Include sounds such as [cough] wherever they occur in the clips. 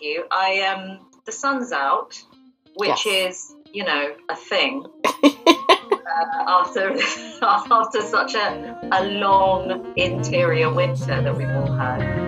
you. I um, the sun's out, which Yes. is you know a thing [laughs] uh, after [laughs] after such a a long interior winter that we've all had.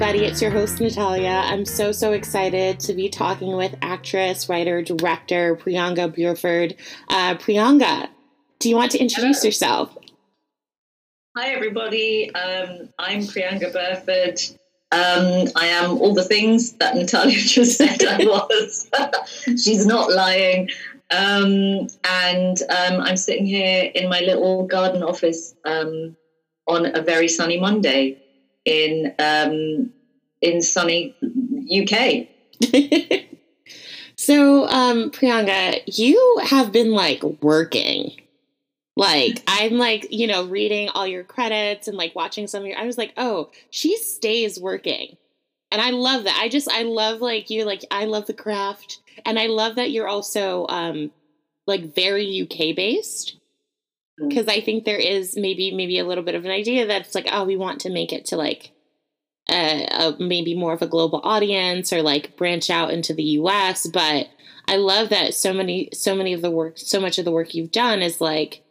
Everybody. It's your host, Natalia. I'm so, so excited to be talking with actress, writer, director Priyanga Burford. Uh, Priyanga, do you want to introduce Hello. yourself? Hi everybody, um, I'm Priyanga Burford. Um, I am all the things that Natalia [laughs] just said I was. [laughs] She's not lying. Um, and um, I'm sitting here in my little garden office um, on a very sunny Monday in um, in sunny UK. [laughs] so, um, Priyanga, you have been like working. Like, I'm like, you know, reading all your credits and like watching some of your, I was like, oh, she stays working. And I love that. I just, I love like you, like, I love the craft. And I love that you're also, um, like very UK based. Mm. Because I think there is maybe, maybe a little bit of an idea that's like, oh, we want to make it to like, uh, a, maybe more of a global audience or like branch out into the US. But I love that so many, so many of the work, so much of the work you've done is like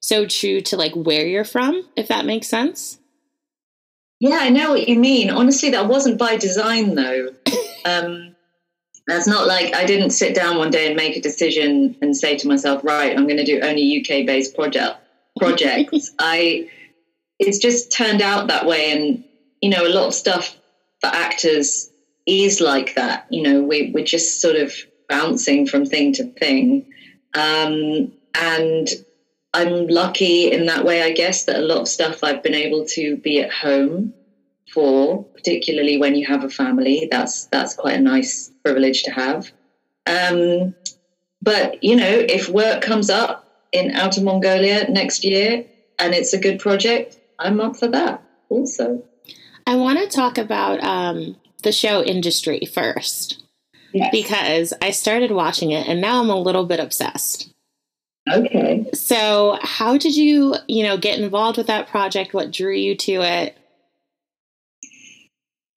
so true to like where you're from, if that makes sense. Yeah, I know what you mean. Honestly, that wasn't by design, though. [laughs] Um, that's not like I didn't sit down one day and make a decision and say to myself, "Right, I'm going to do only UK-based project projects." [laughs] I it's just turned out that way, and you know, a lot of stuff for actors is like that. You know, we we're just sort of bouncing from thing to thing, um, and I'm lucky in that way, I guess, that a lot of stuff I've been able to be at home for, particularly when you have a family. That's that's quite a nice privilege to have. Um, but you know, if work comes up in Outer Mongolia next year and it's a good project, I'm up for that also. I want to talk about um, the show industry first because I started watching it and now I'm a little bit obsessed. Okay. So, how did you, you know, get involved with that project? What drew you to it?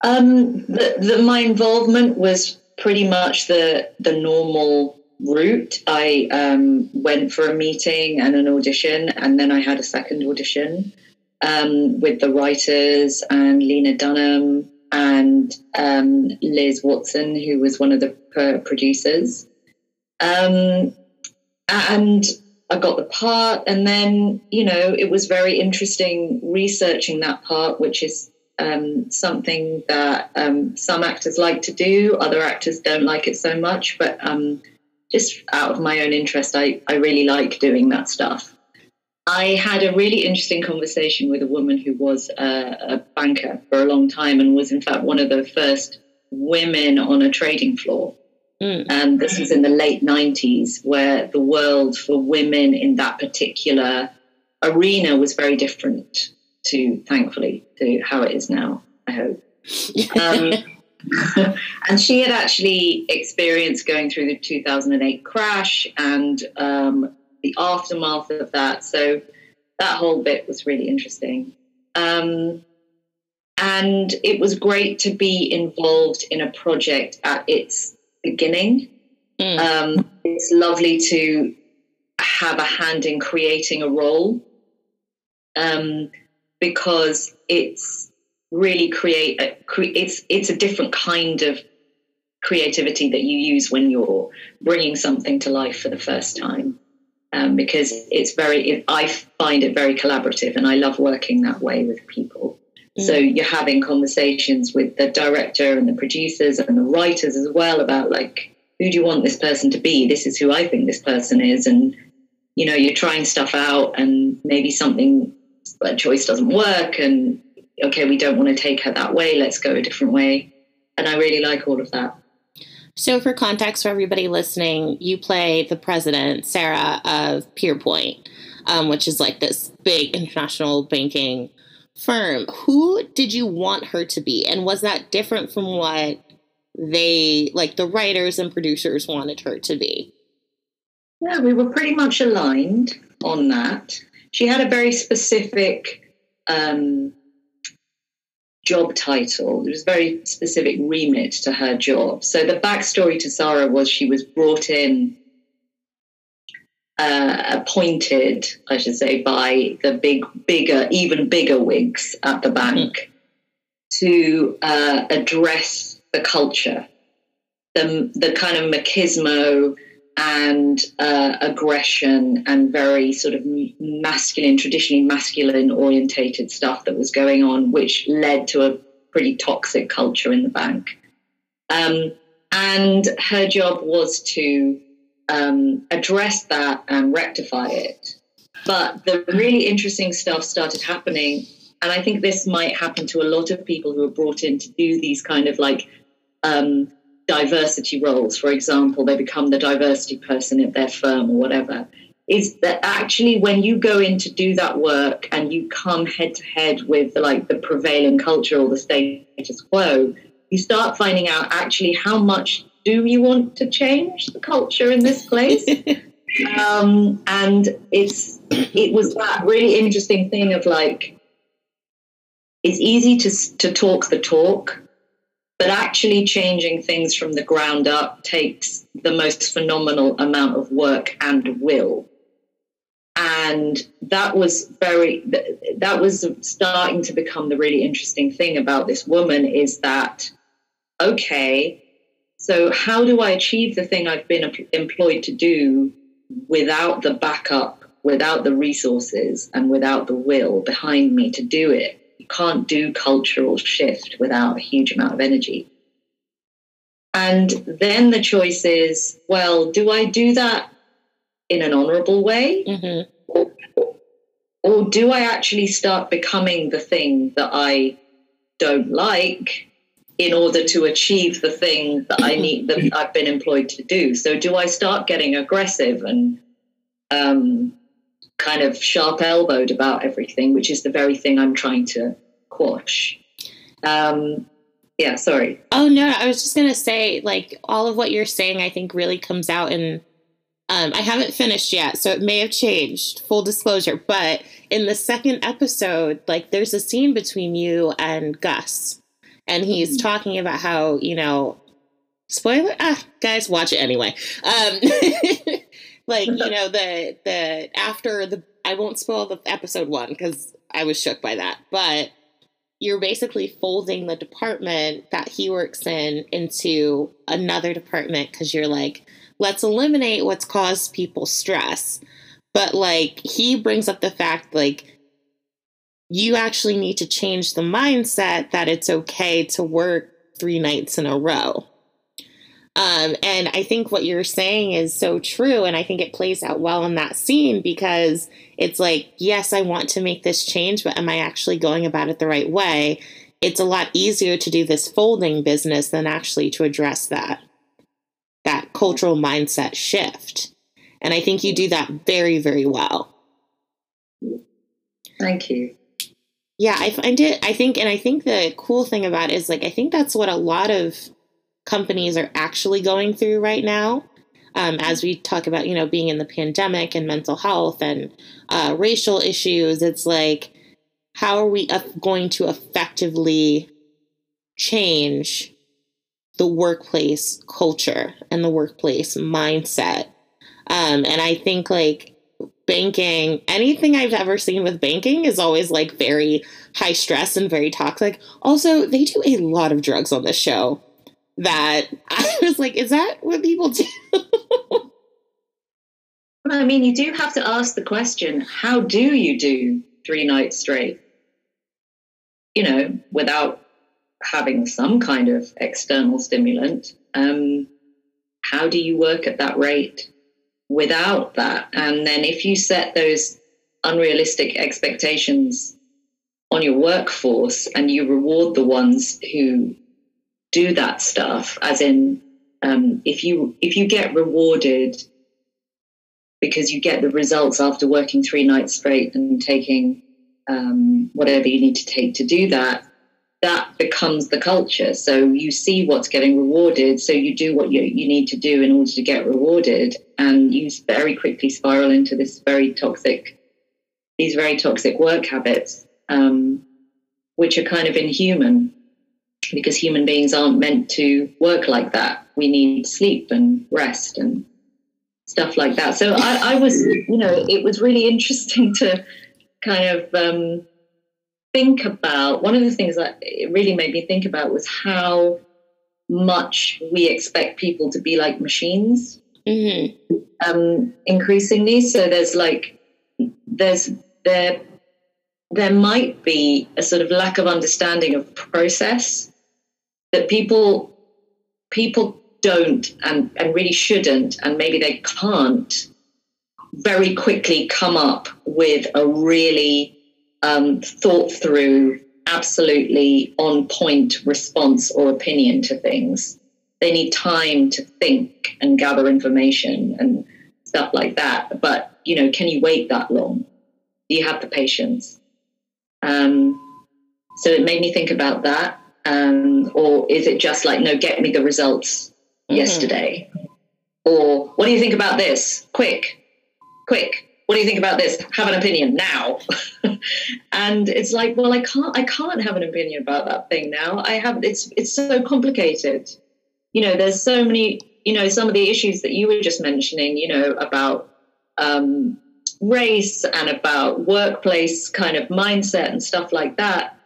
Um, the, the, my involvement was pretty much the the normal route. I um, went for a meeting and an audition, and then I had a second audition um, with the writers and Lena Dunham and um, Liz Watson, who was one of the producers. Um, and I got the part, and then you know it was very interesting researching that part, which is um, something that um, some actors like to do, other actors don't like it so much. But um, just out of my own interest, I, I really like doing that stuff. I had a really interesting conversation with a woman who was a, a banker for a long time and was, in fact, one of the first women on a trading floor. Mm. And this was in the late 90s, where the world for women in that particular arena was very different to, thankfully, to how it is now, I hope. Um, [laughs] and she had actually experienced going through the 2008 crash and um, the aftermath of that. So that whole bit was really interesting. Um, and it was great to be involved in a project at its beginning. Mm. Um, it's lovely to have a hand in creating a role um, because it's really create a, it's it's a different kind of creativity that you use when you're bringing something to life for the first time um, because it's very it, I find it very collaborative and I love working that way with people. So you're having conversations with the director and the producers and the writers as well about like who do you want this person to be? This is who I think this person is, and you know you're trying stuff out, and maybe something a choice doesn't work, and okay, we don't want to take her that way. Let's go a different way. And I really like all of that. So, for context for everybody listening, you play the president, Sarah, of Pierpoint, um, which is like this big international banking firm. Who did you want her to be? And was that different from what they, like the writers and producers, wanted her to be? Yeah, we were pretty much aligned on that. She had a very specific um, job title. There was very specific remit to her job. So the backstory to Sarah was she was brought in, uh, appointed, I should say, by the big, bigger, even bigger wigs at the bank mm-hmm. to uh, address the culture, the the kind of machismo and uh, aggression and very sort of masculine, traditionally masculine orientated stuff that was going on, which led to a pretty toxic culture in the bank. Um, and her job was to um, address that and rectify it. But the really interesting stuff started happening. And I think this might happen to a lot of people who are brought in to do these kind of like um, diversity roles, for example, they become the diversity person at their firm or whatever, is that actually when you go in to do that work and you come head to head with like the prevailing culture or the status quo, you start finding out actually how much do you want to change the culture in this place? [laughs] um, and it's it was that really interesting thing of like it's easy to to talk the talk but actually changing things from the ground up takes the most phenomenal amount of work and will. And that was very, that was starting to become the really interesting thing about this woman is that, okay, so how do I achieve the thing I've been employed to do without the backup, without the resources, and without the will behind me to do it? Can't do cultural shift without a huge amount of energy. And then the choice is well, do I do that in an honorable way? Mm-hmm. Or, or do I actually start becoming the thing that I don't like in order to achieve the thing that I need that [laughs] I've been employed to do? So do I start getting aggressive and um, kind of sharp elbowed about everything, which is the very thing I'm trying to quash. Um, yeah, sorry. Oh no, I was just gonna say, like all of what you're saying, I think really comes out in. Um, I haven't finished yet, so it may have changed. Full disclosure, but in the second episode, like there's a scene between you and Gus, and he's mm-hmm. talking about how you know, spoiler. Ah, guys, watch it anyway. Um, [laughs] like you [laughs] know the the after the I won't spoil the episode one because I was shook by that, but you're basically folding the department that he works in into another department because you're like, let's eliminate what's caused people stress. But like he brings up the fact like you actually need to change the mindset that it's okay to work three nights in a row. Um, and I think what you're saying is so true. And I think it plays out well in that scene because it's like, yes, I want to make this change, but am I actually going about it the right way? It's a lot easier to do this folding business than actually to address that that cultural mindset shift. And I think you do that very, very well. Thank you. Yeah, I find it, I think, and I think the cool thing about it is like, I think that's what a lot of companies are actually going through right now. Um, as we talk about, you know, being in the pandemic and mental health and uh, racial issues, it's like, how are we going to effectively change the workplace culture and the workplace mindset? Um, and I think like banking, anything I've ever seen with banking is always like very high stress and very toxic. Also, they do a lot of drugs on this show that [laughs] I was like, is that what people do? I mean, you do have to ask the question how do you do three nights straight? You know, without having some kind of external stimulant. Um, how do you work at that rate without that? And then if you set those unrealistic expectations on your workforce and you reward the ones who do that stuff, as in um, if you if you get rewarded because you get the results after working three nights straight and taking um, whatever you need to take to do that, that becomes the culture. So you see what's getting rewarded, so you do what you, you need to do in order to get rewarded, and you very quickly spiral into this very toxic, these very toxic work habits, um, which are kind of inhuman because human beings aren't meant to work like that. We need sleep and rest and stuff like that. So I, I was, you know, it was really interesting to kind of um, think about. One of the things that it really made me think about was how much we expect people to be like machines. Mm-hmm. Um, increasingly, so there's like there's there there might be a sort of lack of understanding of process that people people don't and, and really shouldn't and maybe they can't very quickly come up with a really um, thought through absolutely on point response or opinion to things. They need time to think and gather information and stuff like that. But you know can you wait that long? Do you have the patience. Um, so it made me think about that um, or is it just like, no, get me the results mm-hmm. yesterday? Or what do you think about this? Quick, quick. What do you think about this? Have an opinion now. [laughs] and it's like, well, I can't, I can't have an opinion about that thing now. I have, it's, it's so complicated. You know, there's so many, you know, some of the issues that you were just mentioning, you know, about, um, race and about workplace kind of mindset and stuff like that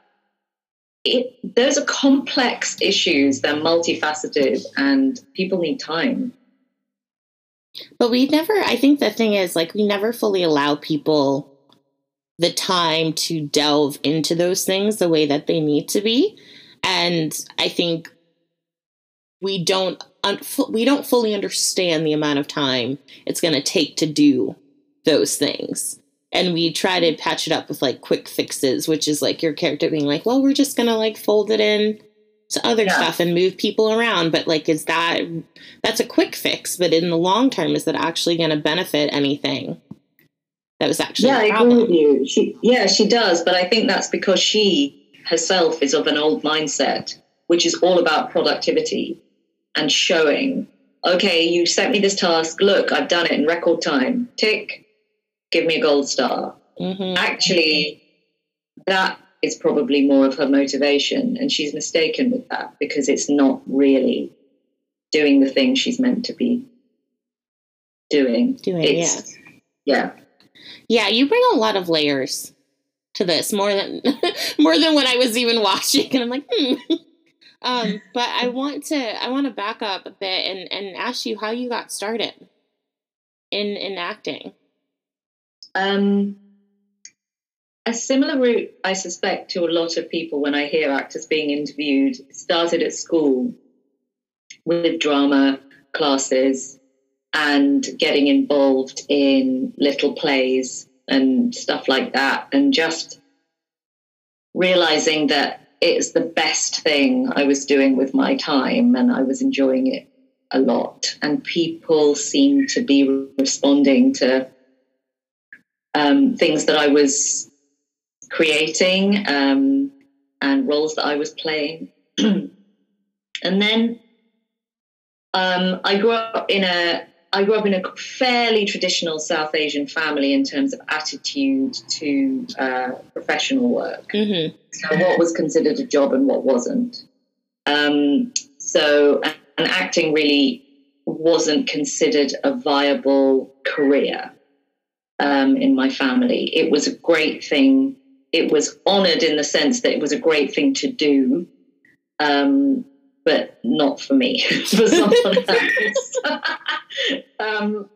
it, those are complex issues. They're multifaceted, and people need time. But we never. I think the thing is, like, we never fully allow people the time to delve into those things the way that they need to be, and I think we don't we don't fully understand the amount of time it's going to take to do those things and we try to patch it up with like quick fixes, which is like your character being like, well, we're just gonna like fold it in to other yeah. stuff and move people around. But like, is that that's a quick fix? But in the long term, is that actually going to benefit anything? That was actually yeah, I agree with you. She yeah, she does, but I think that's because she herself is of an old mindset, which is all about productivity and showing. Okay, you sent me this task. Look, I've done it in record time. Tick give me a gold star. Mm-hmm. Actually, that is probably more of her motivation. And she's mistaken with that because it's not really doing the thing she's meant to be doing. Doing, it's, yeah. Yeah. Yeah, you bring a lot of layers to this more than [laughs] more than when I was even watching and I'm like, hmm. [laughs] um, but I want to I want to back up a bit and, and ask you how you got started in in acting. Um, a similar route, I suspect, to a lot of people when I hear actors being interviewed, started at school with drama classes and getting involved in little plays and stuff like that, and just realizing that it's the best thing I was doing with my time and I was enjoying it a lot. And people seem to be responding to um, things that I was creating um, and roles that I was playing. [clears throat] and then um, I grew up in a I grew up in a fairly traditional South Asian family in terms of attitude to uh, professional work. Mm-hmm. So, what was considered a job and what wasn't. Um, so, and acting really wasn't considered a viable career um, in my family. It was a great thing. It was honored in the sense that it was a great thing to do, um, but not for me, [laughs] for someone [laughs] else. [laughs] um,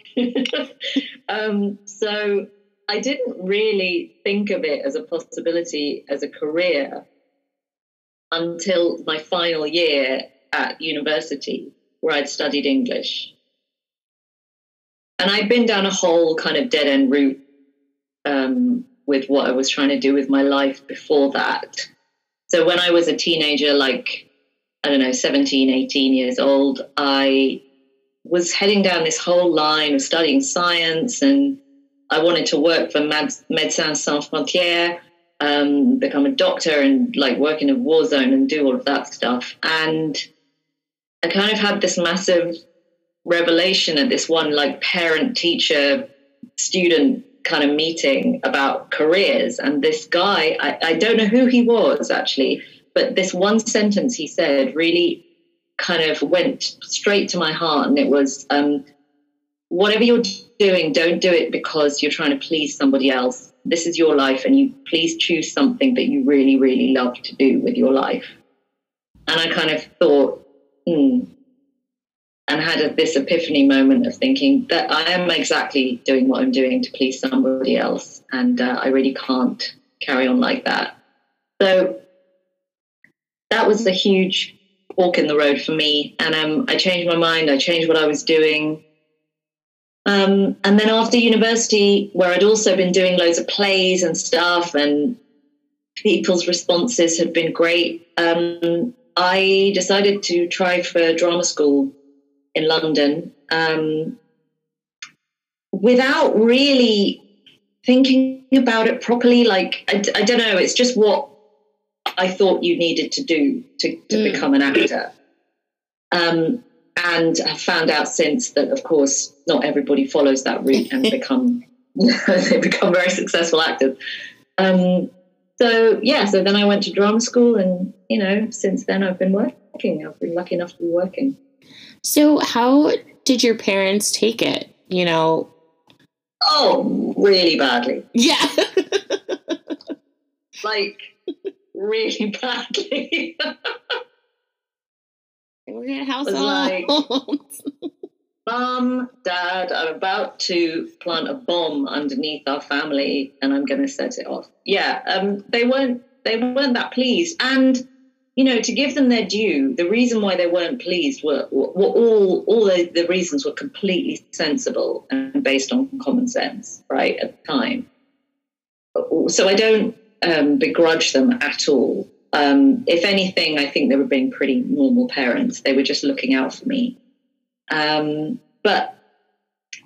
um, so I didn't really think of it as a possibility as a career until my final year at university, where I'd studied English. And I'd been down a whole kind of dead end route um, with what I was trying to do with my life before that. So when I was a teenager, like I don't know, 17, 18 years old, I was heading down this whole line of studying science and I wanted to work for Médecins Sans Frontières, um, become a doctor and like work in a war zone and do all of that stuff. And I kind of had this massive revelation at this one like parent teacher student kind of meeting about careers. And this guy, I, I don't know who he was actually, but this one sentence he said really kind of went straight to my heart. And it was, um, whatever you're doing, don't do it because you're trying to please somebody else. This is your life, and you please choose something that you really, really love to do with your life. And I kind of thought, hmm, and had this epiphany moment of thinking that I am exactly doing what I'm doing to please somebody else, and uh, I really can't carry on like that. So that was a huge walk in the road for me, and um, I changed my mind. I changed what I was doing. Um, and then after university, where I'd also been doing loads of plays and stuff, and people's responses had been great, um, I decided to try for drama school in London um, without really thinking about it properly. Like, I, I, don't know, it's just what I thought you needed to do to, to mm. become an actor. Um, and have found out since that, of course, not everybody follows that route and [laughs] become [laughs] they become very successful actors. Um, so yeah, so then I went to drama school, and you know, since then I've been working. I've been lucky enough to be working. So how did your parents take it? You know. Oh, really badly. Yeah. [laughs] like really [laughs] badly. [laughs] We're gonna house like, Mom, Dad, I'm about to plant a bomb underneath our family, and I'm going to set it off. Yeah, um, they weren't they weren't that pleased, and you know, to give them their due, the reason why they weren't pleased were, were all all the, the reasons were completely sensible and based on common sense, right at the time. So I don't um, begrudge them at all. Um, if anything, I think they were being pretty normal parents. They were just looking out for me. Um, but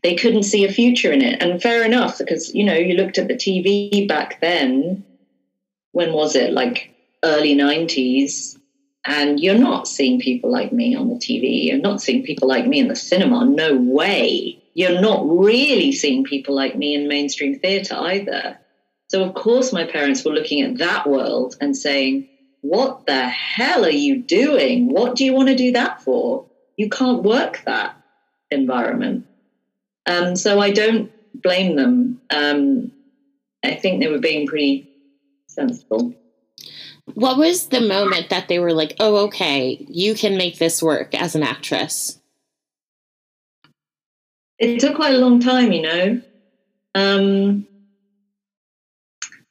they couldn't see a future in it. And fair enough, because, you know, you looked at the TV back then. When was it? Like early 90s. And you're not seeing people like me on the TV. You're not seeing people like me in the cinema. No way. You're not really seeing people like me in mainstream theatre either. So, of course, my parents were looking at that world and saying, what the hell are you doing? What do you want to do that for? You can't work that environment. Um, so I don't blame them. Um, I think they were being pretty sensible. What was the moment that they were like, oh, okay, you can make this work as an actress? It took quite a long time, you know. Um,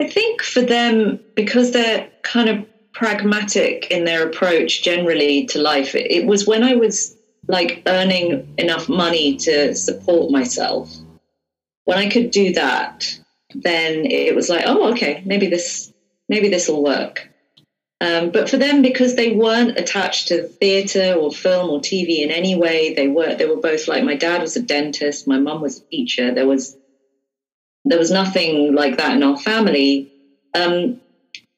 I think for them, because they're kind of pragmatic in their approach generally to life. It, it was when I was like earning enough money to support myself. When I could do that, then it was like, oh, okay, maybe this maybe this will work. Um, but for them, because they weren't attached to theatre or film or TV in any way, they were they were both like my dad was a dentist, my mum was a teacher. There was there was nothing like that in our family. Um,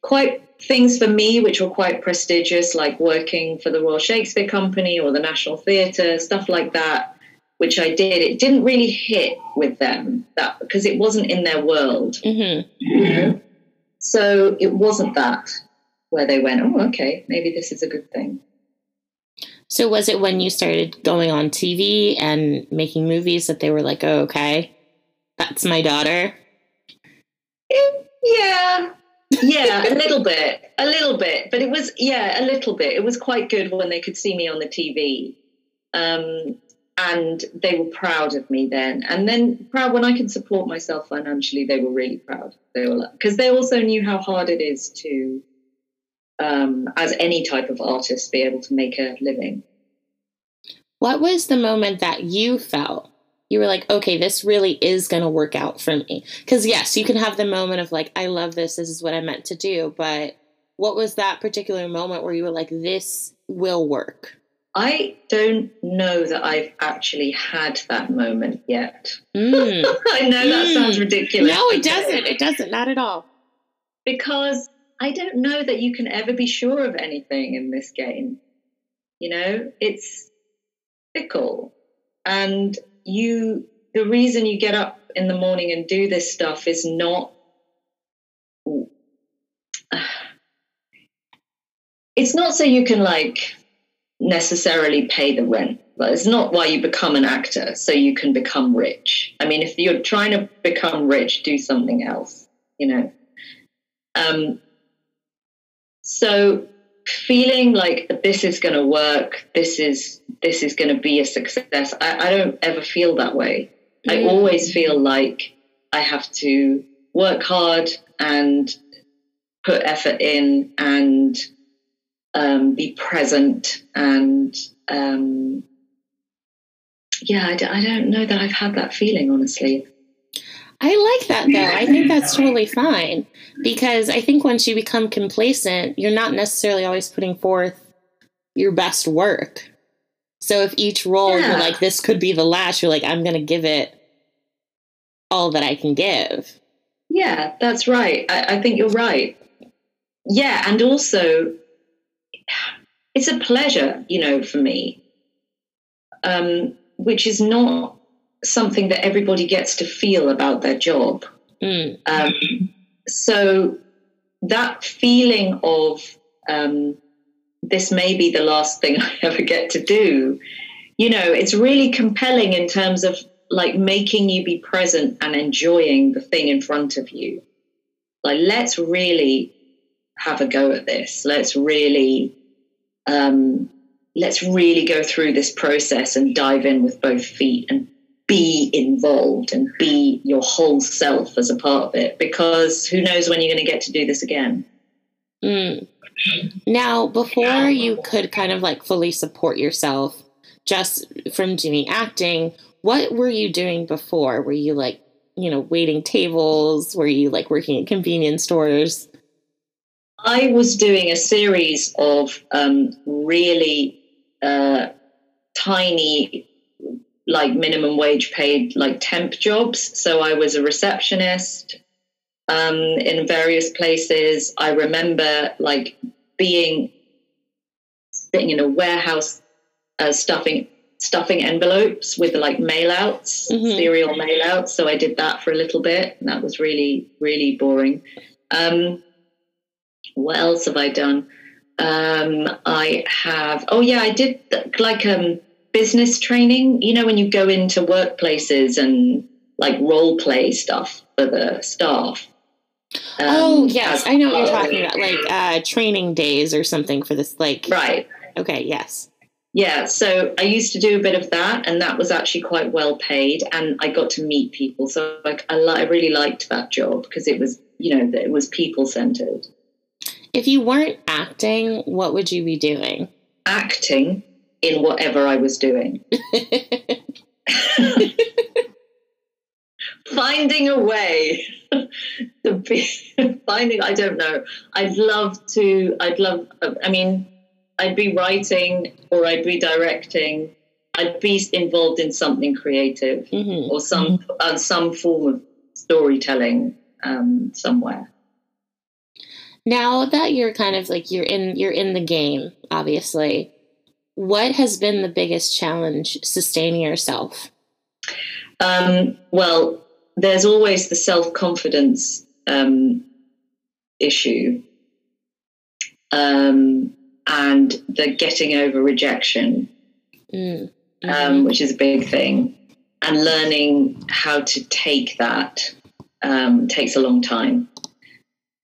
quite things for me which were quite prestigious, like working for the Royal Shakespeare Company or the National Theatre, stuff like that, which I did. It didn't really hit with them that because it wasn't in their world. Mm-hmm. So it wasn't that where they went, oh, okay, maybe this is a good thing. So was it when you started going on TV and making movies that they were like, oh, okay, that's my daughter? Yeah, yeah, a little bit, a little bit, but it was yeah, a little bit. It was quite good when they could see me on the TV, um, and they were proud of me then. And then proud when I could support myself financially. They were really proud. They were because they also knew how hard it is to, um, as any type of artist, be able to make a living. What was the moment that you felt you were like, okay, this really is going to work out for me. Because, yes, you can have the moment of like, I love this, this is what I meant to do. But what was that particular moment where you were like, this will work? I don't know that I've actually had that moment yet. Mm. [laughs] I know that Mm. sounds ridiculous. no, it doesn't. It doesn't. Not at all. because I don't know that you can ever be sure of anything in this game. You know, it's fickle. And you, the reason you get up in the morning and do this stuff is not, [sighs] it's not so you can like necessarily pay the rent. But it's not why you become an actor, so you can become rich. I mean, if you're trying to become rich, do something else, you know. Um, so feeling like this is going to work, this is this is going to be a success. I, I don't ever feel that way. I Mm. always feel like I have to work hard and put effort in and um, be present and um, yeah, I, d- I don't know that I've had that feeling honestly. I like that though. I think that's totally fine because I think once you become complacent, you're not necessarily always putting forth your best work. So if each role Yeah. you're like, this could be the last, you're like, I'm going to give it all that I can give. Yeah, that's right. I, I think you're right. Yeah, and also it's a pleasure, you know, for me, um, which is not something that everybody gets to feel about their job. Mm. Um, so that feeling of um, this may be the last thing [laughs] I ever get to do, you know, it's really compelling in terms of like making you be present and enjoying the thing in front of you. Like, let's really have a go at this. Let's really, um, let's really go through this process and dive in with both feet and be involved and be your whole self as a part of it because who knows when you're going to get to do this again. Mm. Now, before you could kind of like fully support yourself just from doing acting, what were you doing before? Were you like, you know, waiting tables? Were you like working at convenience stores? I was doing a series of um, really uh, tiny, like minimum wage paid, like temp jobs. So I was a receptionist um, in various places. I remember like being sitting in a warehouse uh, stuffing stuffing envelopes with like mail outs, Mhm. serial mail outs. So I did that for a little bit. And that was really, really boring. Um, what else have I done? Um, I have, oh yeah, I did like um, business training. You know, when you go into workplaces and like role play stuff for the staff. Um, oh, yes. I know what you're talking about. Like uh, training days or something for this. Like, Right. okay, yes. Yeah, so I used to do a bit of that, and that was actually quite well paid, and I got to meet people. So like, I, li- I really liked that job because it was, you know, that it was people centered. If you weren't acting, what would you be doing? Acting in whatever I was doing, [laughs] finding a way [laughs] to be finding. I don't know. I'd love to. I'd love. I mean, I'd be writing or I'd be directing. I'd be involved in something creative. Mhm. or some uh, some form of storytelling um, somewhere. Now that you're kind of like you're in you're in the game, obviously. What has been the biggest challenge sustaining yourself? Um, well, there's always the self confidence um, issue um, and the getting over rejection, Mm. um, Mhm. which is a big thing, and learning how to take that um, takes a long time.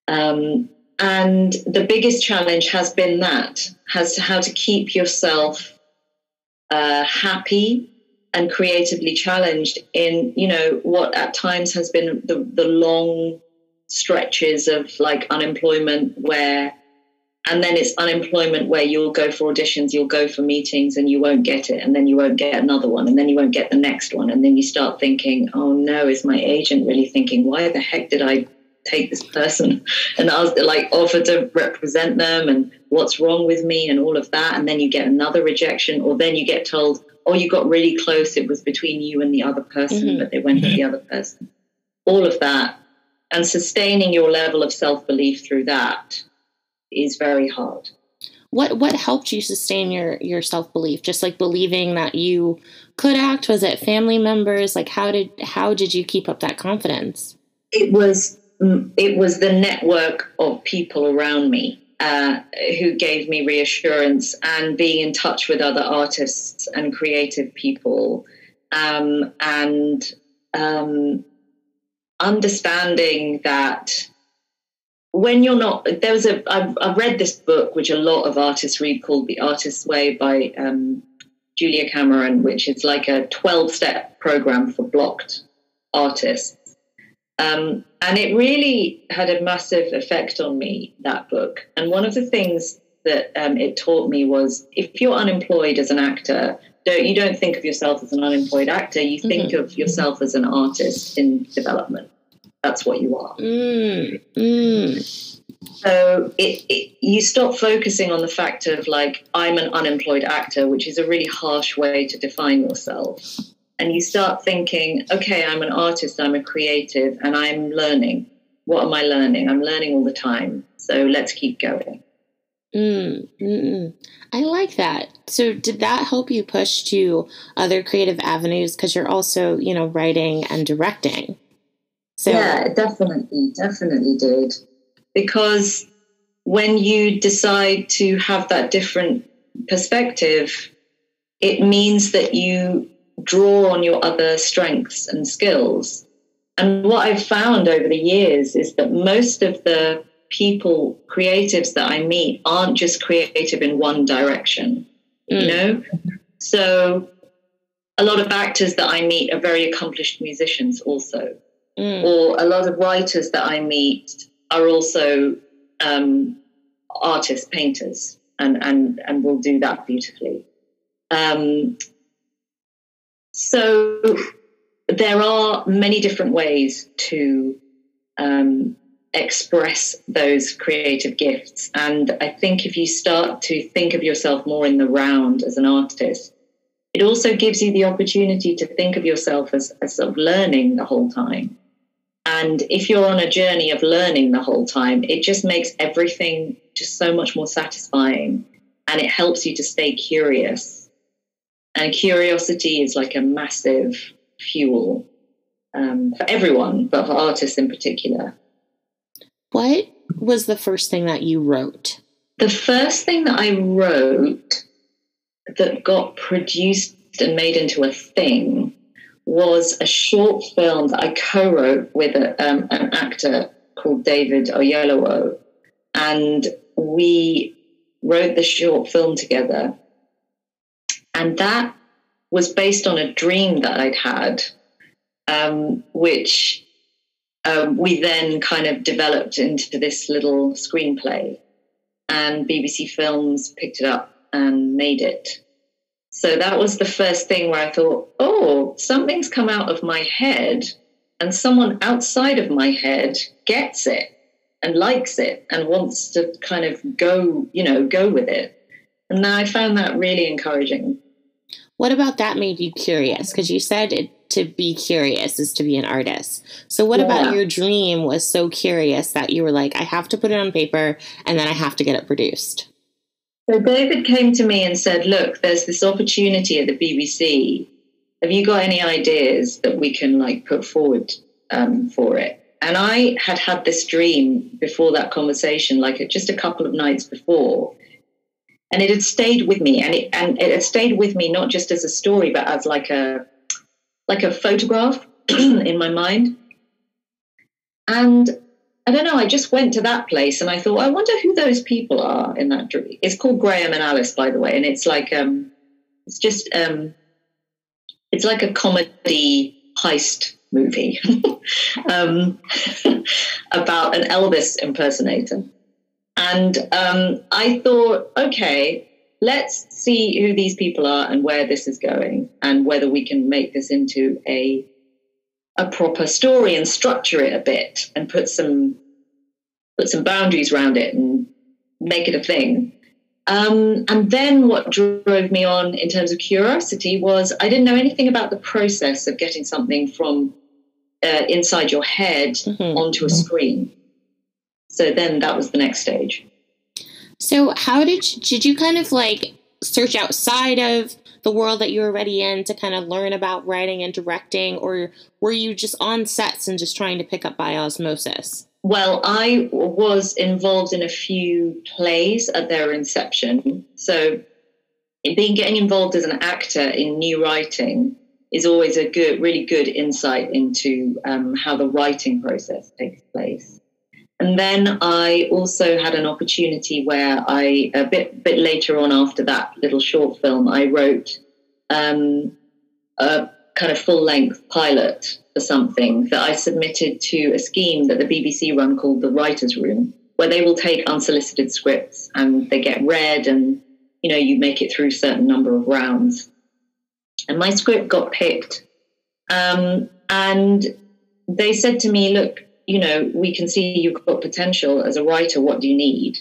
Um, and the biggest challenge has been that has to how to keep yourself uh, happy and creatively challenged in you know what at times has been the, the long stretches of like unemployment where and then it's unemployment where you'll go for auditions you'll go for meetings and you won't get it and then you won't get another one and then you won't get the next one and then you start thinking oh no is my agent really thinking why the heck did i take this person and ask, like offer to represent them and what's wrong with me and all of that. And then you get another rejection, or then you get told, oh, you got really close. It was between you and the other person, mm-hmm. but they went with the other person. All of that. And sustaining your level of self belief through that is very hard. What what helped you sustain your your self belief? Just like believing that you could act. Was it family members? Like how did how did you keep up that confidence? It was it was the network of people around me uh, who gave me reassurance and being in touch with other artists and creative people um, and um, understanding that when you're not there was a I've, I've read this book which a lot of artists read called the artist's way by um, julia cameron which is like a 12 step program for blocked artists um, and it really had a massive effect on me, that book. And one of the things that um, it taught me was if you're unemployed as an actor, don't, you don't think of yourself as an unemployed actor, you think mm-hmm. of yourself as an artist in development. That's what you are. Mm, mm. So it, it, you stop focusing on the fact of like, I'm an unemployed actor, which is a really harsh way to define yourself and you start thinking, okay, I'm an artist, I'm a creative, and I'm learning. What am I learning? I'm learning all the time. So let's keep going. Mm, mm, I like that. So, did that help you push to other creative avenues? Because you're also, you know, writing and directing. So, yeah, definitely, definitely did. Because when you decide to have that different perspective, it means that you draw on your other strengths and skills. And what I've found over the years is that most of the people, creatives that I meet, aren't just creative in one direction, mm. you know? So a lot of actors that I meet are very accomplished musicians, also. Mm. Or a lot of writers that I meet are also um, artists, painters, and, and, and will do that beautifully. Um, so there are many different ways to um, express those creative gifts. And I think if you start to think of yourself more in the round as an artist, it also gives you the opportunity to think of yourself as, as sort of learning the whole time. And if you're on a journey of learning the whole time, it just makes everything just so much more satisfying and it helps you to stay curious and curiosity is like a massive fuel um, for everyone, but for artists in particular. What was the first thing that you wrote? The first thing that I wrote that got produced and made into a thing was a short film that I co wrote with a, um, an actor called David Oyelowo. And we wrote the short film together and that was based on a dream that I'd had, um, which um, we then kind of developed into this little screenplay. And BBC Films picked it up and made it. So that was the first thing where I thought, oh, something's come out of my head, and someone outside of my head gets it and likes it and wants to kind of go, you know, go with it. And I found that really encouraging. What about that made you curious? Because you said it, to be curious is to be an artist. So, what yeah. about your dream was so curious that you were like, I have to put it on paper and then I have to get it produced? So, David came to me and said, Look, there's this opportunity at the BBC. Have you got any ideas that we can like put forward um, for it? And I had had this dream before that conversation, like just a couple of nights before and it had stayed with me and it and it had stayed with me not just as a story but as like a like a photograph [clears throat] in my mind. And i don't know i just went to that place and i thought i wonder who those people are in that dream it's called graham and alice by the way and it's like um it's just um it's like a comedy heist movie [laughs] um [laughs] about an elvis impersonator and um, I thought, okay, let's see who these people are and where this is going and whether we can make this into a a proper story and structure it a bit and put some put some boundaries around it and make it a thing. Um, and then what drove me on in terms of curiosity was I didn't know anything about the process of getting something from uh, inside your head mm-hmm. onto a screen. So then that was the next stage. So how did you, did you kind of like search outside of the world that you were already in to kind of learn about writing and directing, or were you just on sets and just trying to pick up by osmosis? Well, I was involved in a few plays at their inception. So, being getting involved as an actor in new writing is always a good, really good insight into um, how the writing process takes place. And then I also had an opportunity where I, a bit bit later on after that little short film, I wrote um, a kind of full length pilot for something that I submitted to a scheme that the BBC run called the Writers' Room, where they will take unsolicited scripts and they get read and you know you make it through a certain number of rounds. And my script got picked, um, and they said to me, "Look, you know, we can see you've got potential as a writer. What do you need?"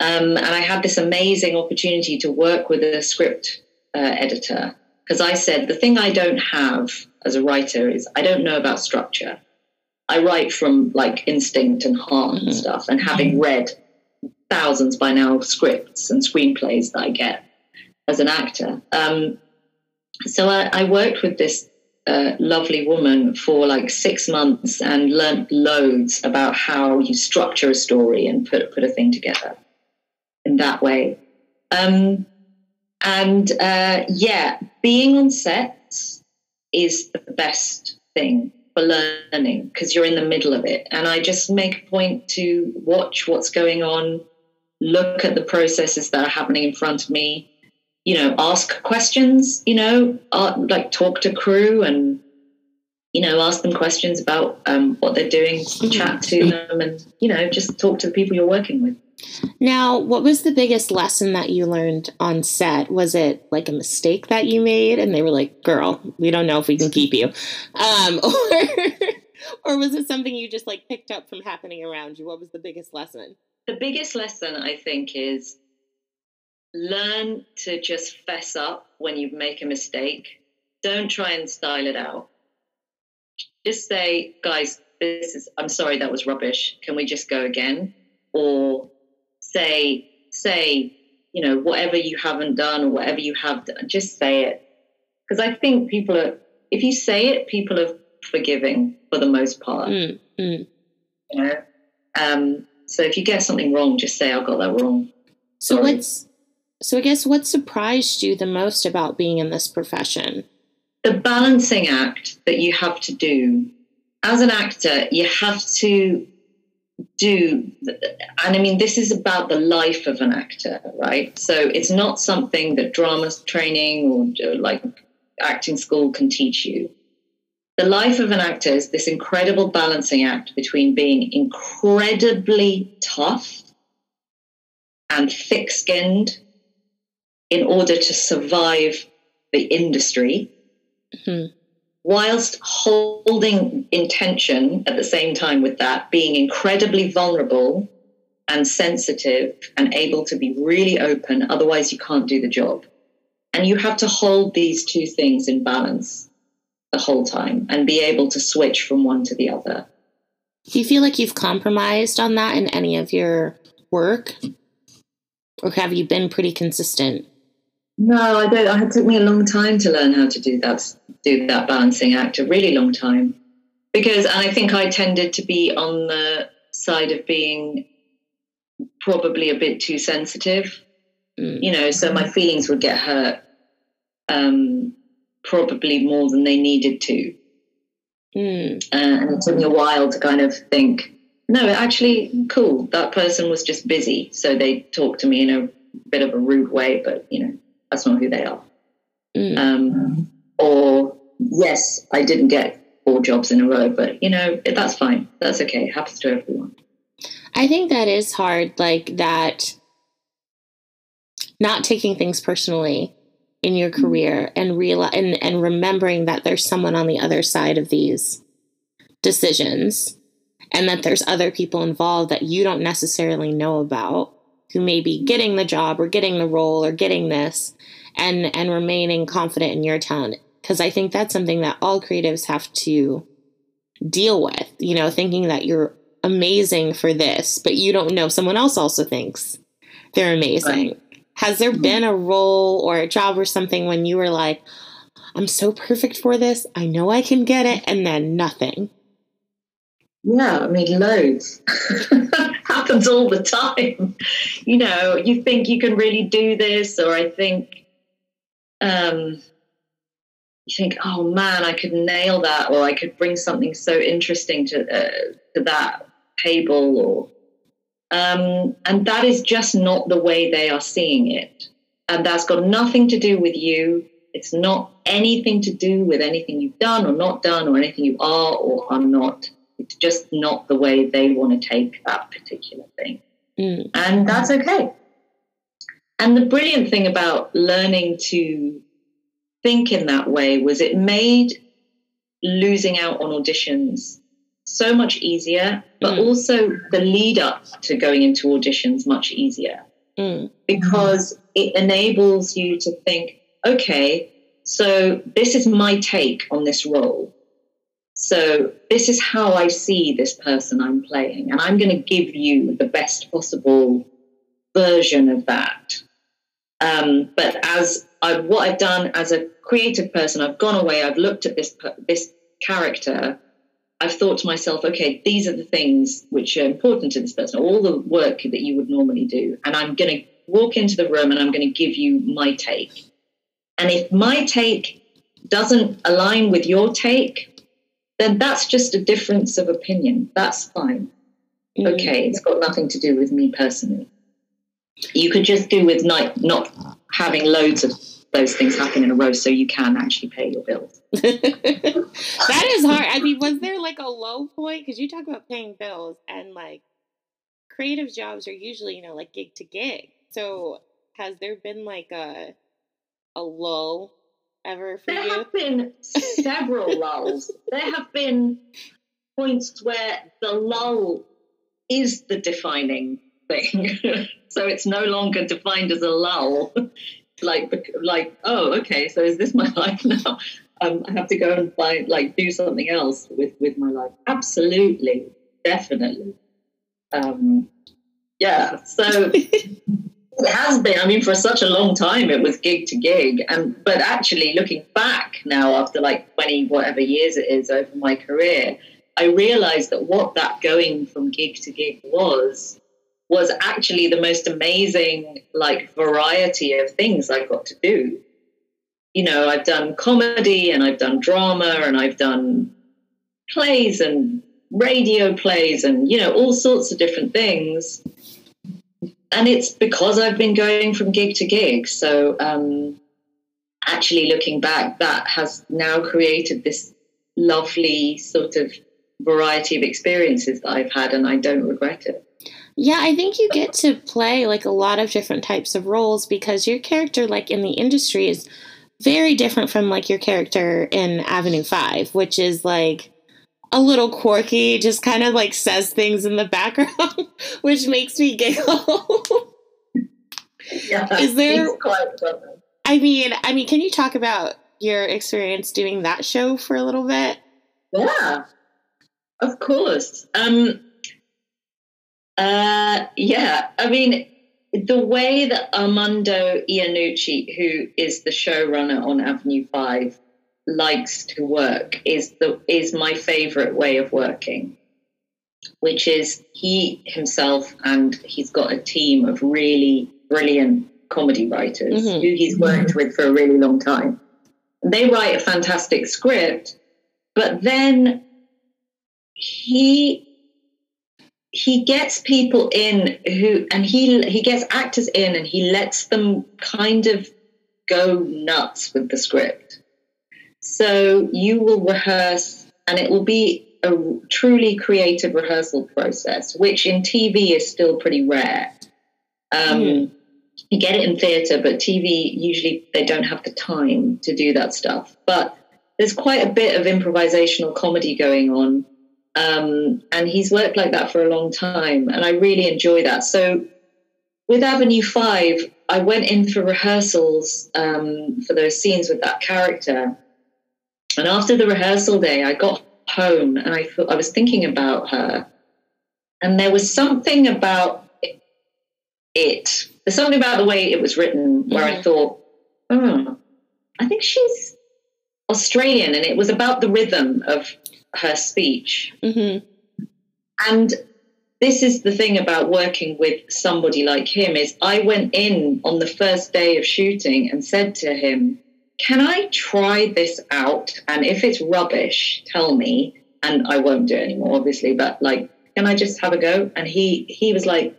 Um, and I had this amazing opportunity to work with a script uh, editor because I said the thing I don't have as a writer is I don't know about structure. I write from like instinct and heart mm-hmm. and stuff, and having mm-hmm. read thousands by now of scripts and screenplays that I get as an actor. Um, so I, I, worked with this uh, lovely woman for like six months and learned loads about how you structure a story and put put a thing together in that way. Um, and uh, yeah, being on sets is the best thing for learning because you're in the middle of it. And I just make a point to watch what's going on, look at the processes that are happening in front of me, you know, ask questions, you know, uh, like talk to crew and, you know, ask them questions about um, what they're doing, chat to them, and, you know, just talk to the people you're working with. Now, what was the biggest lesson that you learned on set? Was it like a mistake that you made and they were like, girl, we don't know if we can keep you? Um, [laughs] or, or was it something you just like picked up from happening around you? What was the biggest lesson? The biggest lesson, I think, is learn to just fess up when you make a mistake. Don't try and style it out. Just say, guys, this is, I'm sorry, that was rubbish. Can we just go again? Or say say you know whatever you haven't done or whatever you have done, just say it because I think people are if you say it, people are forgiving for the most part. Mm, mm. You know, um, so if you get something wrong, just say I got that wrong. So Sorry. what's so I guess what surprised you the most about being in this profession? The balancing act that you have to do. As an actor, you have to do and i mean this is about the life of an actor right? So it's not something that drama training or like acting school can teach you. The life of an actor is this incredible balancing act between being incredibly tough and thick-skinned in order to survive the industry mm-hmm whilst holding intention at the same time with that, being incredibly vulnerable and sensitive and able to be really open. Otherwise, you can't do the job. And you have to hold these two things in balance the whole time and be able to switch from one to the other. Do you feel like you've compromised on that in any of your work? Or have you been pretty consistent? No, I don't. It took me a long time to learn how to do that, do that balancing act. A really long time, Because, and I think I tended to be on the side of being probably a bit too sensitive. Mm. You know, so my feelings would get hurt, um, probably more than they needed to. Mm. Uh, and it took me a while to kind of think, no, actually, cool. That person was just busy, so they talked to me in a bit of a rude way, but you know that's not who they are. Mm. Um, or yes, I didn't get four jobs in a row, but you know that's fine. That's okay. It happens to everyone. I think that is hard, like that. Not taking things personally in your mm. career and real and and remembering that there's someone on the other side of these decisions and that there's other people involved that you don't necessarily know about who may be getting the job or getting the role or getting this and and remaining confident in your talent because I think that's something that all creatives have to deal with, you know, thinking that you're amazing for this, but you don't know someone else also thinks they're amazing. Right. Has there mm-hmm. been a role or a job or something when you were like, I'm so perfect for this, I know I can get it, and then nothing? Yeah, I mean, loads. [laughs] Happens all the time. [laughs] You know, you think you can really do this, or I think, um, you think, oh man, I could nail that, or I could bring something so interesting to uh, to that table, or um, and that is just not the way they are seeing it, and that's got nothing to do with you. It's not anything to do with anything you've done or not done, or anything you are or are not. Just not the way they want to take that particular thing, mm. and that's okay. And the brilliant thing about learning to think in that way was it made losing out on auditions so much easier, but mm. also the lead up to going into auditions much easier mm. because it enables you to think, okay, so this is my take on this role. So this is how I see this person I'm playing, and I'm going to give you the best possible version of that. Um, but as I, what I've done as a creative person, I've gone away, I've looked at this this character, I've thought to myself, okay, these are the things which are important to this person, all the work that you would normally do, and I'm going to walk into the room and I'm going to give you my take. And if my take doesn't align with your take, then that's just a difference of opinion. That's fine. Mm. Okay, it's got nothing to do with me personally. You could just do with not, not having loads of those things happen in a row so you can actually pay your bills. [laughs] that is hard. I mean, was there like a low point? Because you talk about paying bills and like creative jobs are usually, you know, like gig to gig. So has there been like a a lull ever for there you? There have been several [laughs] lulls. There have been points where the lull is the defining thing. [laughs] so it's no longer defined as a lull [laughs] like like oh okay so is this my life now um, i have to go and find like do something else with with my life absolutely definitely um, yeah so it has been i mean for such a long time it was gig to gig and but actually looking back now after like 20 whatever years it is over my career i realized that what that going from gig to gig was was actually the most amazing like variety of things I got to do. You know, I've done comedy and I've done drama and I've done plays and radio plays and you know all sorts of different things. And it's because I've been going from gig to gig. So um, actually looking back, that has now created this lovely sort of variety of experiences that I've had, and I don't regret it. Yeah, I think you get to play like a lot of different types of roles because your character, like in the industry, is very different from like your character in Avenue 5, which is like a little quirky, just kind of like says things in the background, [laughs] which makes me giggle. yeah, is there I mean, I mean, can you talk about your experience doing that show for a little bit? Yeah. Of course. Um uh, yeah, I mean, the way that Armando Iannucci, who is the showrunner on Avenue Five, likes to work is the is my favorite way of working, which is he himself and he's got a team of really brilliant comedy writers mm-hmm. who he's worked with for a really long time. They write a fantastic script, but then he he gets people in who and he he gets actors in and he lets them kind of go nuts with the script so you will rehearse and it will be a truly creative rehearsal process which in tv is still pretty rare um, mm. you get it in theatre but tv usually they don't have the time to do that stuff but there's quite a bit of improvisational comedy going on Um, and he's worked like that for a long time, and I really enjoy that. So with Avenue Five, I went in for rehearsals um, for those scenes with that character, and after the rehearsal day, I got home and I thought I was thinking about her, and there was something about it. There's something about the way it was written where mm-hmm. I thought, oh, I think she's Australian, and it was about the rhythm of her speech. Mm-hmm. And this is the thing about working with somebody like him is I went in on the first day of shooting and said to him, "Can I try this out? And if it's rubbish, tell me, and I won't do it anymore, obviously. But like, can I just have a go?" And he he was like,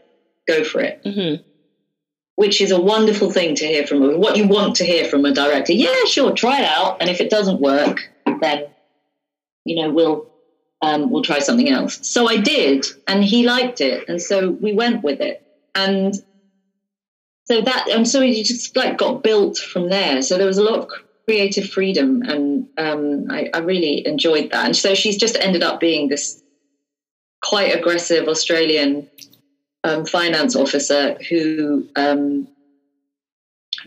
"Go for it." Mm-hmm. Which is a wonderful thing to hear from what you want to hear from a director. Yeah, sure, try it out, and if it doesn't work, then you know we'll um, we'll try something else. So I did, and he liked it, and so we went with it, and so that and so you just like got built from there. So there was a lot of creative freedom, and um, I, I really enjoyed that. And so she's just ended up being this quite aggressive Australian um, finance officer who um,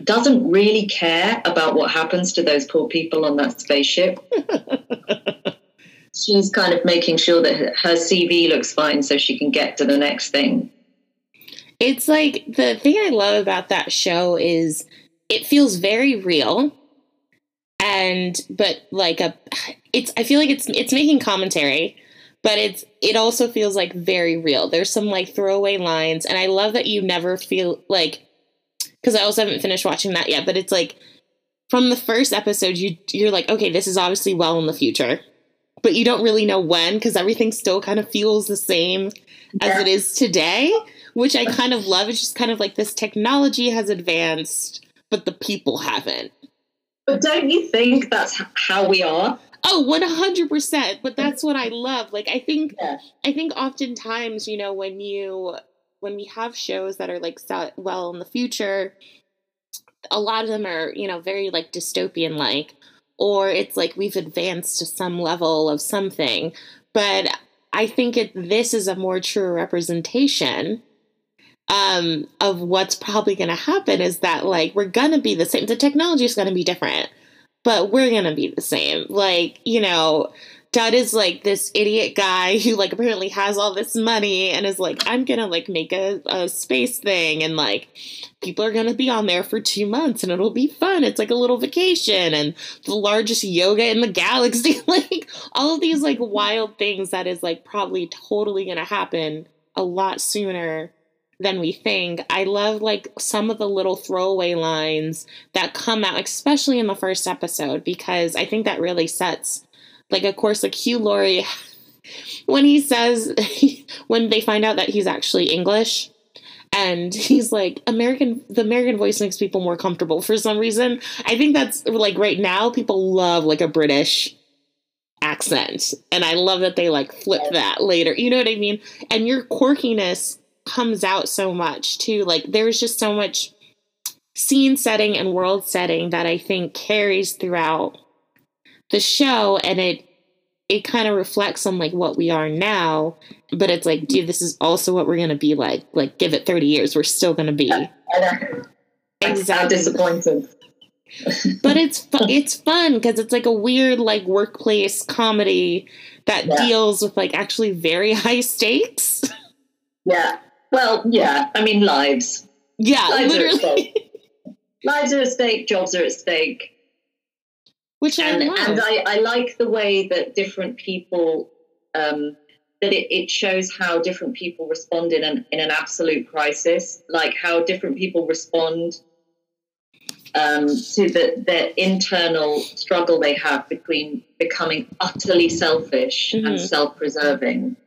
doesn't really care about what happens to those poor people on that spaceship. [laughs] she's kind of making sure that her CV looks fine so she can get to the next thing. It's like the thing I love about that show is it feels very real and but like a it's I feel like it's it's making commentary but it's it also feels like very real. There's some like throwaway lines and I love that you never feel like cuz I also haven't finished watching that yet but it's like from the first episode you you're like okay this is obviously well in the future but you don't really know when because everything still kind of feels the same as it is today, which I kind of love. It's just kind of like this technology has advanced, but the people haven't. But don't you think that's how we are? Oh, 100%. But that's what I love. Like, I think, yeah. I think oftentimes, you know, when you, when we have shows that are like set well in the future, a lot of them are, you know, very like dystopian like or it's like we've advanced to some level of something. But I think it, this is a more true representation um, of what's probably going to happen is that like we're going to be the same. The technology is going to be different, but we're going to be the same. Like, you know, Dad is like this idiot guy who like apparently has all this money and is like, I'm gonna like make a, a space thing and like people are gonna be on there for two months and it'll be fun. It's like a little vacation and the largest yoga in the galaxy. [laughs] like all of these like wild things that is like probably totally gonna happen a lot sooner than we think. I love like some of the little throwaway lines that come out, especially in the first episode, because I think that really sets like, of course, like Hugh Laurie, [laughs] when he says, [laughs] when they find out that he's actually English, and he's like American the American voice makes people more comfortable for some reason. I think that's like right now people love like a British accent. And I love that they like flip that later. You know what I mean? And your quirkiness comes out so much too. Like there's just so much scene setting and world setting that I think carries throughout the show and it it kind of reflects on like what we are now but it's like dude this is also what we're gonna be like like give it 30 years we're still gonna be. Exactly. disappointed [laughs] but it's fu- it's fun because it's like a weird like workplace comedy that yeah. deals with like actually very [laughs] high stakes. Yeah well yeah i mean lives. Yeah lives literally. Are [laughs] lives are at stake jobs are at stake. Which and, I love. and I, I like the way that different people um, that it, it shows how different people respond in an in an absolute crisis, like how different people respond um, to the, the internal struggle they have between becoming utterly selfish mm-hmm. and self-preserving,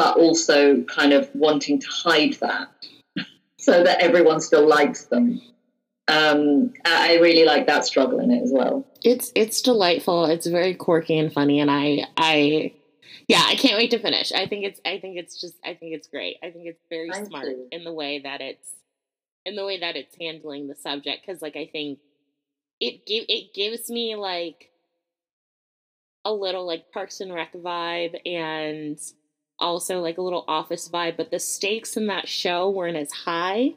but also kind of wanting to hide that [laughs] so that everyone still likes them um, I really like that struggle in it as well. It's it's delightful. It's very quirky and funny, and I I yeah, I can't wait to finish. I think it's I think it's just I think it's great. I think it's very Thank smart you. in the way that it's in the way that it's handling the subject because like I think it give it gives me like a little like Parks and Rec vibe and also like a little office vibe, but the stakes in that show weren't as high.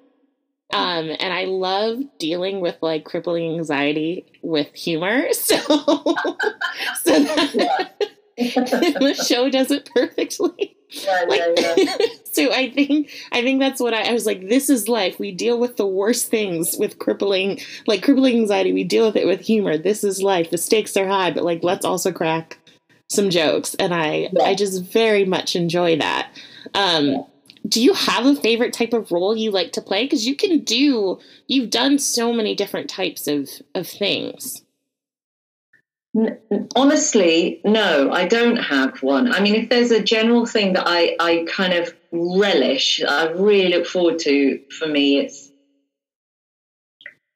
Um, and I love dealing with like crippling anxiety with humor. [laughs] So, so that, [laughs] the show does it perfectly. Yeah, Like, yeah, yeah. [laughs] so I think I think that's what I, I was like. This is life. We deal with the worst things with crippling, like crippling anxiety. We deal with it with humor. This is life. The stakes are high, but like let's also crack some jokes. And I Yeah. I just very much enjoy that. Um, Yeah. Do you have a favorite type of role you like to play? Because you can do. You've done so many different types of of things. Honestly, no, I don't have one. I mean, if there's a general thing that I, I kind of relish, I really look forward to, for me, it's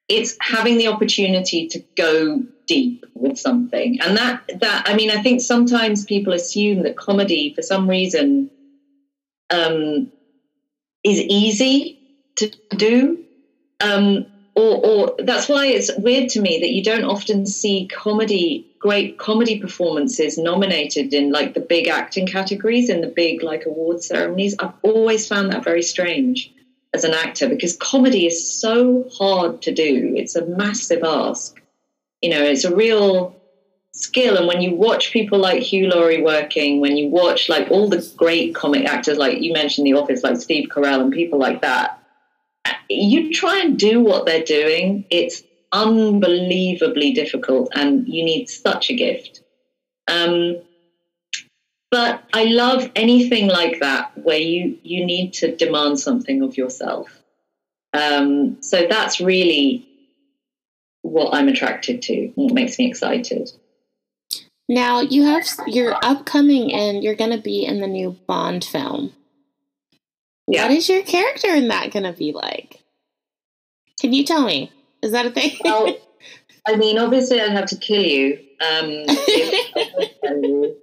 it's having the opportunity to go deep with something. And that that I mean, I think sometimes people assume that comedy, for some reason, um, is easy to do. Um, or, or that's why it's weird to me that you don't often see comedy, great comedy performances nominated in like the big acting categories in the big like award ceremonies. I've always found that very strange as an actor because comedy is so hard to do. It's a massive ask. You know, it's a real skill. And when you watch people like Hugh Laurie working, when you watch like all the great comic actors, like you mentioned The Office, like Steve Carell and people like that, you try and do what they're doing. It's unbelievably difficult, and you need such a gift. Um, but I love anything like that where you you need to demand something of yourself. Um, so that's really what I'm attracted to. What makes me excited. Now you have you're upcoming and you're going to be in the new Bond film. Yeah. What is your character in that going to be like? Can you tell me? Is that a thing? Well, [laughs] I mean, obviously, I'd have to kill you. Um, [laughs] if I would tell you.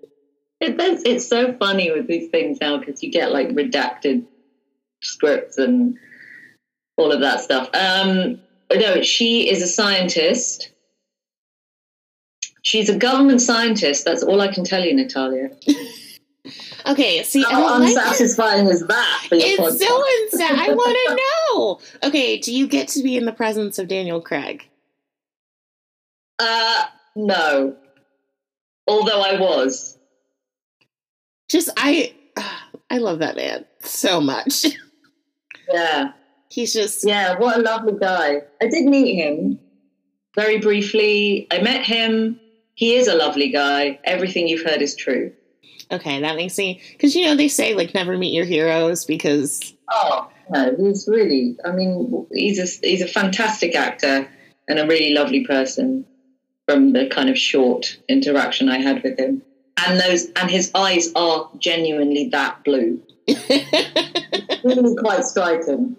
It, that's- it's so funny with these things now because you get like redacted scripts and all of that stuff. Um, no, she is a scientist. She's a government scientist. That's all I can tell you, Natalia. [laughs] okay, see, How like unsatisfying is that for your It's podcast? so insane. I [laughs] want to know. Okay, do you get to be in the presence of Daniel Craig? uh, no. Although I was. Just I, [sighs] I love that man so much. [laughs] Yeah. He's just Yeah, what a lovely guy. I did meet him very briefly. I met him. He is a lovely guy. Everything you've heard is true. okay. That makes me because you know they say like never meet your heroes because Oh, no, he's really, I mean, he's a, he's a fantastic actor and a really lovely person from the kind of short interaction I had with him. And those, and his eyes are genuinely that blue. [laughs] Really quite striking.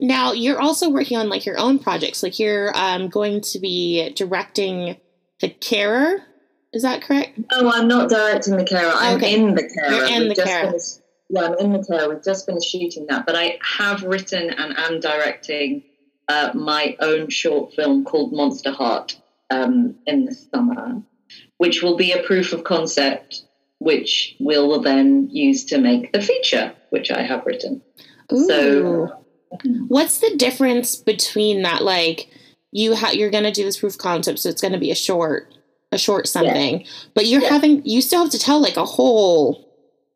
Now you're also working on like your own projects. Like you're um, going to be directing the Carer. Is that correct? No, I'm not directing the carer. I'm Okay. in the carer. You're in We've The Carer. finished- yeah, I'm in the carer. We've just finished shooting that, but I have written and am directing uh, my own short film called Monster Heart um, in the summer, which will be a proof of concept, which we'll then use to make the feature, which I have written. Ooh. So- what's the difference between that? Like you ha- you're going to do this proof of concept, so it's going to be a short, a short something, but you're Yeah. having you still have to tell like a whole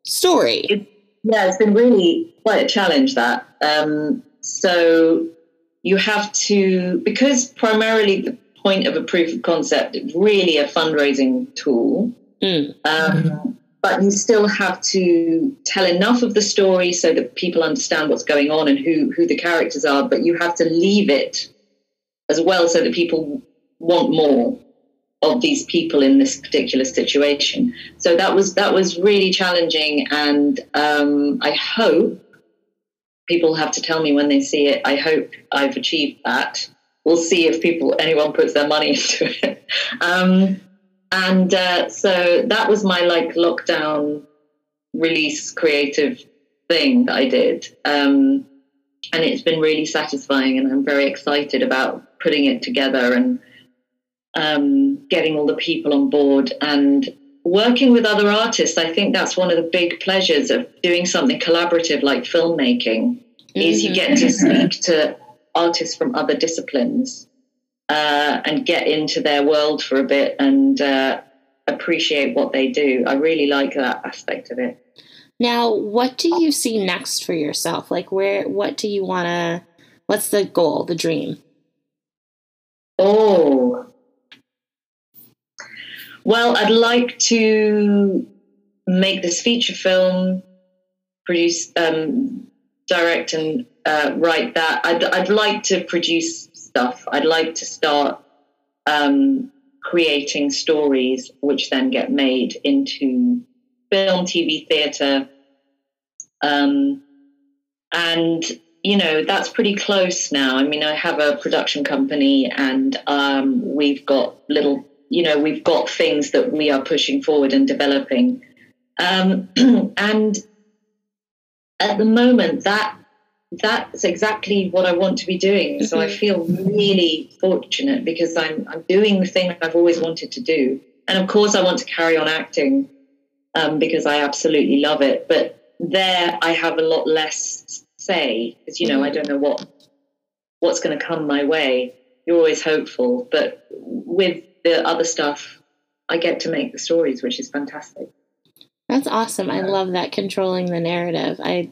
story. Yeah, it's been really quite a challenge that. Um, so you have to, because primarily the point of a proof of concept is really a fundraising tool, Mm. um, but you still have to tell enough of the story so that people understand what's going on and who, who the characters are, but you have to leave it as well so that people want more of these people in this particular situation. So that was that was really challenging, and um, I hope people have to tell me when they see it. I hope I've achieved that. We'll see if people anyone puts their money [laughs] into it. Um, and uh, so that was my like lockdown release creative thing that I did. Um, and it's been really satisfying, and I'm very excited about putting it together and um, getting all the people on board and working with other artists. I think that's one of the big pleasures of doing something collaborative like filmmaking. Mm-hmm. Is you get to mm-hmm. speak to artists from other disciplines uh, and get into their world for a bit and uh, appreciate what they do. I really like that aspect of it. Now, what do you see next for yourself? Like, where, what do you want to, what's the goal, the dream? Oh, well, I'd like to make this feature film, produce, um, direct, and uh, write that. I'd, I'd like to produce stuff. I'd like to start um, creating stories which then get made into film, TV, theatre. Um, and, you know, that's pretty close now. I mean, I have a production company and um, we've got little, you know, we've got things that we are pushing forward and developing. Um, [clears throat] and at the moment, that that's exactly what I want to be doing. Mm-hmm. So I mm-hmm. feel really fortunate because I'm I'm doing the thing I've always wanted to do. And of course, I want to carry on acting um, because I absolutely love it. But there, I have a lot less say because you know mm-hmm. I don't know what what's going to come my way. You're always hopeful, but with the other stuff, I get to make the stories, which is fantastic. That's awesome. I love that controlling the narrative. I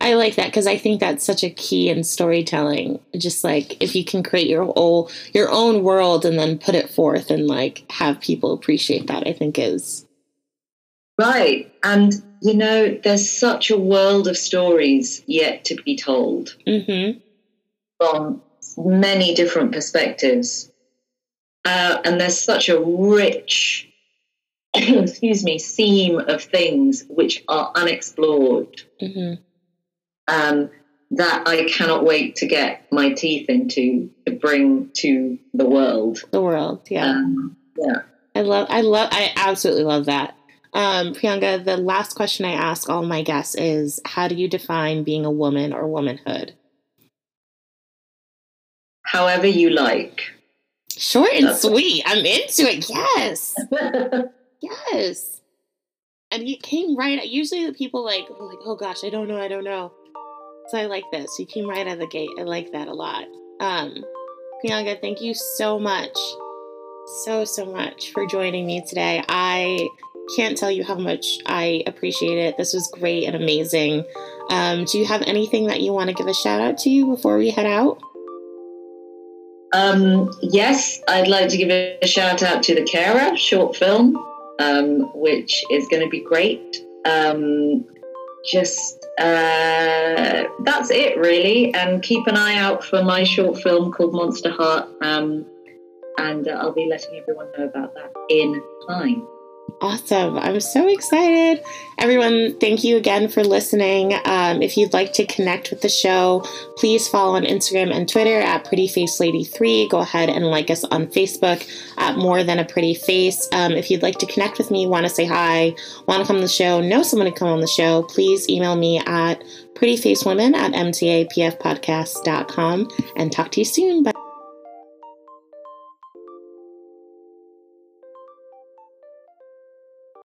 I like that because I think that's such a key in storytelling. Just like if you can create your own your own world and then put it forth and like have people appreciate that, I think is right. And you know, there's such a world of stories yet to be told mm-hmm. from many different perspectives, uh, and there's such a rich [clears throat] excuse me, seam of things which are unexplored. Mm-hmm um, that I cannot wait to get my teeth into to bring to the world. The world, yeah, um, yeah. I love, I love, I absolutely love that. Um, Priyanga, the last question I ask all my guests is: How do you define being a woman or womanhood? However you like. Short and That's sweet. I'm into it. Yes. [laughs] yes. And it came right. Usually, the people like, like, oh gosh, I don't know, I don't know. So I like this. You came right out of the gate. I like that a lot. Um, Priyanga, thank you so much, so, so much for joining me today. I can't tell you how much I appreciate it. This was great and amazing. Um, do you have anything that you want to give a shout out to you before we head out? Um, yes, I'd like to give a shout out to the Carer short film, um, which is going to be great. Um, just uh, that's it really. And keep an eye out for my short film called monster heart um, and uh, i'll be letting everyone know about that in time Awesome. I'm so excited. Everyone, thank you again for listening. Um, if you'd like to connect with the show, please follow on Instagram and Twitter at PrettyFaceLady3. Go ahead and like us on Facebook at More Than a Pretty Face. Um, if you'd like to connect with me, want to say hi, want to come on the show, know someone to come on the show, please email me at prettyfacewomen at mtapfpodcast.com and talk to you soon. Bye.